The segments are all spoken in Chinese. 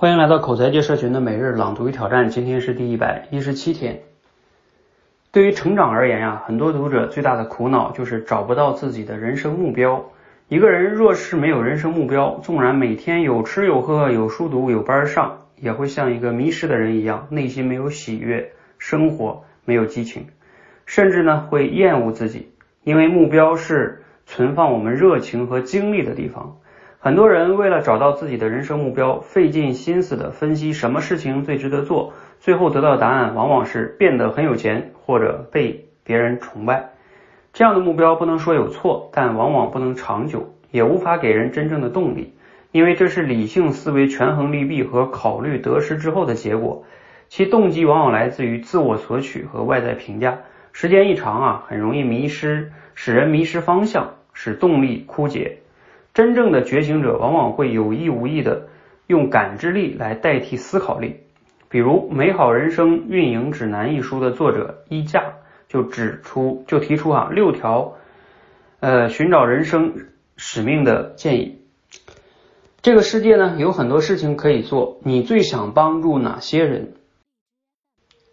欢迎来到口才界社群的每日朗读与挑战，今天是第一百一十七天。对于成长而言呀，很多读者最大的苦恼就是找不到自己的人生目标。一个人若是没有人生目标，纵然每天有吃有喝、有书读、有班上，也会像一个迷失的人一样，内心没有喜悦，生活没有激情，甚至呢会厌恶自己，因为目标是存放我们热情和精力的地方。很多人为了找到自己的人生目标，费尽心思的分析什么事情最值得做，最后得到的答案往往是变得很有钱或者被别人崇拜。这样的目标不能说有错，但往往不能长久，也无法给人真正的动力，因为这是理性思维权衡利弊和考虑得失之后的结果，其动机往往来自于自我索取和外在评价。时间一长啊，很容易迷失，使人迷失方向，使动力枯竭。真正的觉醒者往往会有意无意的用感知力来代替思考力，比如《美好人生运营指南》一书的作者伊架就指出，就提出啊六条呃寻找人生使命的建议。这个世界呢有很多事情可以做，你最想帮助哪些人？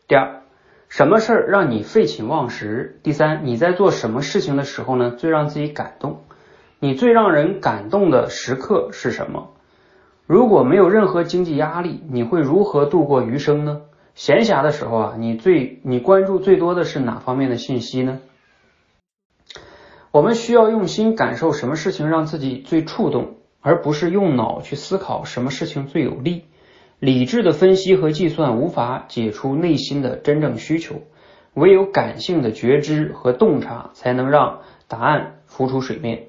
第二，什么事儿让你废寝忘食？第三，你在做什么事情的时候呢最让自己感动？你最让人感动的时刻是什么？如果没有任何经济压力，你会如何度过余生呢？闲暇的时候啊，你最你关注最多的是哪方面的信息呢？我们需要用心感受什么事情让自己最触动，而不是用脑去思考什么事情最有利。理智的分析和计算无法解出内心的真正需求，唯有感性的觉知和洞察才能让答案浮出水面。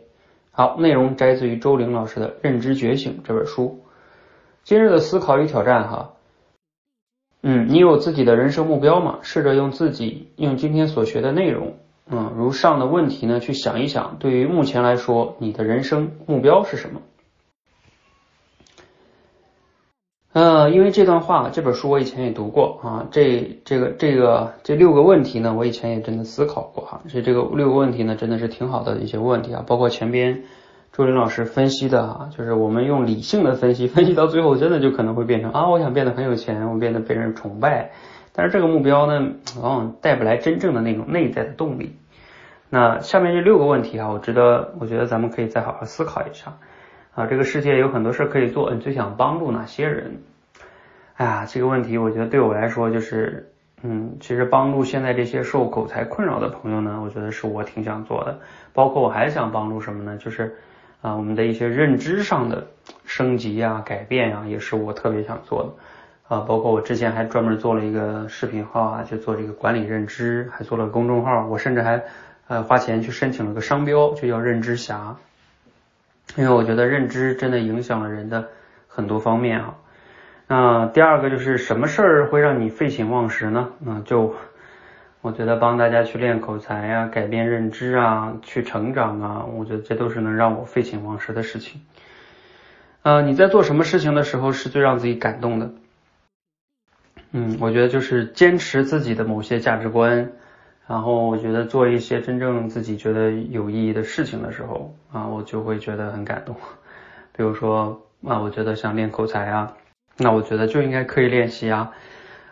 好，内容摘自于周玲老师的《认知觉醒》这本书。今日的思考与挑战，哈，嗯，你有自己的人生目标吗？试着用自己用今天所学的内容，嗯，如上的问题呢，去想一想，对于目前来说，你的人生目标是什么？呃，因为这段话，这本书我以前也读过啊，这这个这个这六个问题呢，我以前也真的思考过哈，所以这个六个问题呢，真的是挺好的一些问题啊，包括前边朱林老师分析的啊，就是我们用理性的分析，分析到最后真的就可能会变成啊，我想变得很有钱，我变得被人崇拜，但是这个目标呢，往往带不来真正的那种内在的动力。那下面这六个问题啊，我值得，我觉得咱们可以再好好思考一下。啊，这个世界有很多事可以做，你最想帮助哪些人？哎呀，这个问题我觉得对我来说就是，嗯，其实帮助现在这些受口才困扰的朋友呢，我觉得是我挺想做的。包括我还想帮助什么呢？就是啊，我们的一些认知上的升级呀、改变呀，也是我特别想做的。啊，包括我之前还专门做了一个视频号啊，就做这个管理认知，还做了公众号，我甚至还呃花钱去申请了个商标，就叫认知侠。因为我觉得认知真的影响了人的很多方面啊。那第二个就是什么事儿会让你废寝忘食呢？嗯，就我觉得帮大家去练口才啊，改变认知啊，去成长啊，我觉得这都是能让我废寝忘食的事情。呃，你在做什么事情的时候是最让自己感动的？嗯，我觉得就是坚持自己的某些价值观。然后我觉得做一些真正自己觉得有意义的事情的时候啊，我就会觉得很感动。比如说啊，我觉得想练口才啊，那我觉得就应该刻意练习啊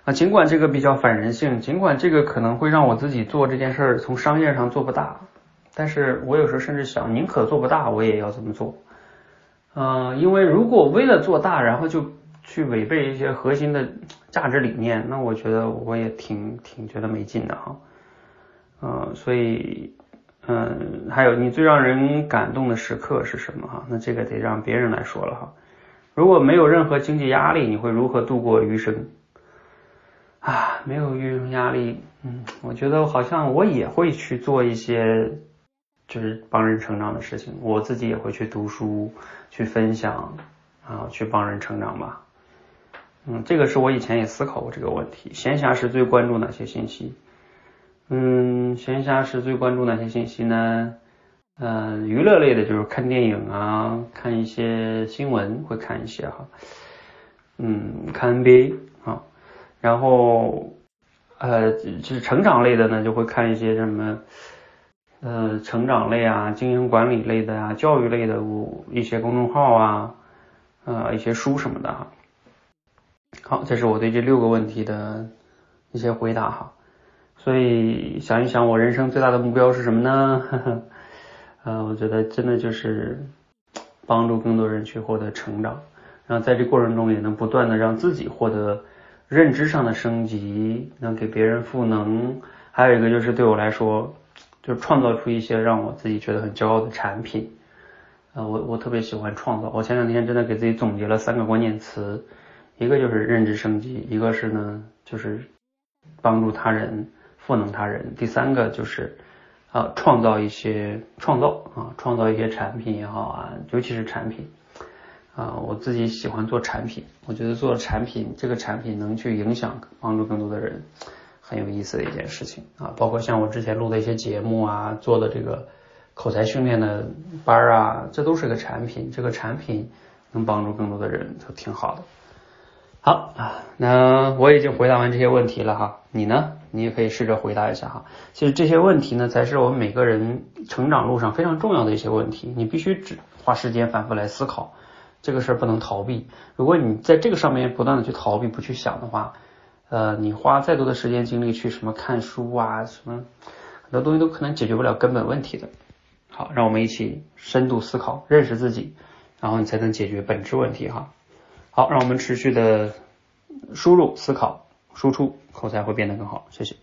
啊，尽管这个比较反人性，尽管这个可能会让我自己做这件事儿从商业上做不大，但是我有时候甚至想，宁可做不大，我也要这么做。嗯，因为如果为了做大，然后就去违背一些核心的价值理念，那我觉得我也挺挺觉得没劲的哈。嗯，所以，嗯，还有你最让人感动的时刻是什么哈？那这个得让别人来说了哈。如果没有任何经济压力，你会如何度过余生？啊，没有余生压力，嗯，我觉得好像我也会去做一些就是帮人成长的事情，我自己也会去读书，去分享啊，去帮人成长吧。嗯，这个是我以前也思考过这个问题。闲暇时最关注哪些信息？嗯，闲暇时最关注哪些信息呢？嗯，娱乐类的就是看电影啊，看一些新闻会看一些哈。嗯，看 NBA 啊，然后呃，就是成长类的呢，就会看一些什么呃，成长类啊，经营管理类的啊，教育类的一些公众号啊，呃，一些书什么的哈。好，这是我对这六个问题的一些回答哈。所以想一想，我人生最大的目标是什么呢？呵 呵呃，我觉得真的就是帮助更多人去获得成长，然后在这过程中也能不断的让自己获得认知上的升级，能给别人赋能。还有一个就是对我来说，就是创造出一些让我自己觉得很骄傲的产品。呃，我我特别喜欢创造。我前两天真的给自己总结了三个关键词，一个就是认知升级，一个是呢就是帮助他人、赋能他人，第三个就是啊创造一些创造啊创造一些产品也好啊，尤其是产品啊，我自己喜欢做产品，我觉得做产品这个产品能去影响帮助更多的人，很有意思的一件事情啊。包括像我之前录的一些节目啊，做的这个。口才训练的班啊，这都是个产品，这个产品能帮助更多的人，就挺好的。好啊，那我已经回答完这些问题了哈，你呢？你也可以试着回答一下哈。其实这些问题呢，才是我们每个人成长路上非常重要的一些问题，你必须只花时间反复来思考，这个事儿不能逃避。如果你在这个上面不断的去逃避、不去想的话，呃，你花再多的时间精力去什么看书啊，什么很多东西都可能解决不了根本问题的。好，让我们一起深度思考，认识自己，然后你才能解决本质问题哈。好，让我们持续的输入、思考、输出，口才会变得更好。谢谢。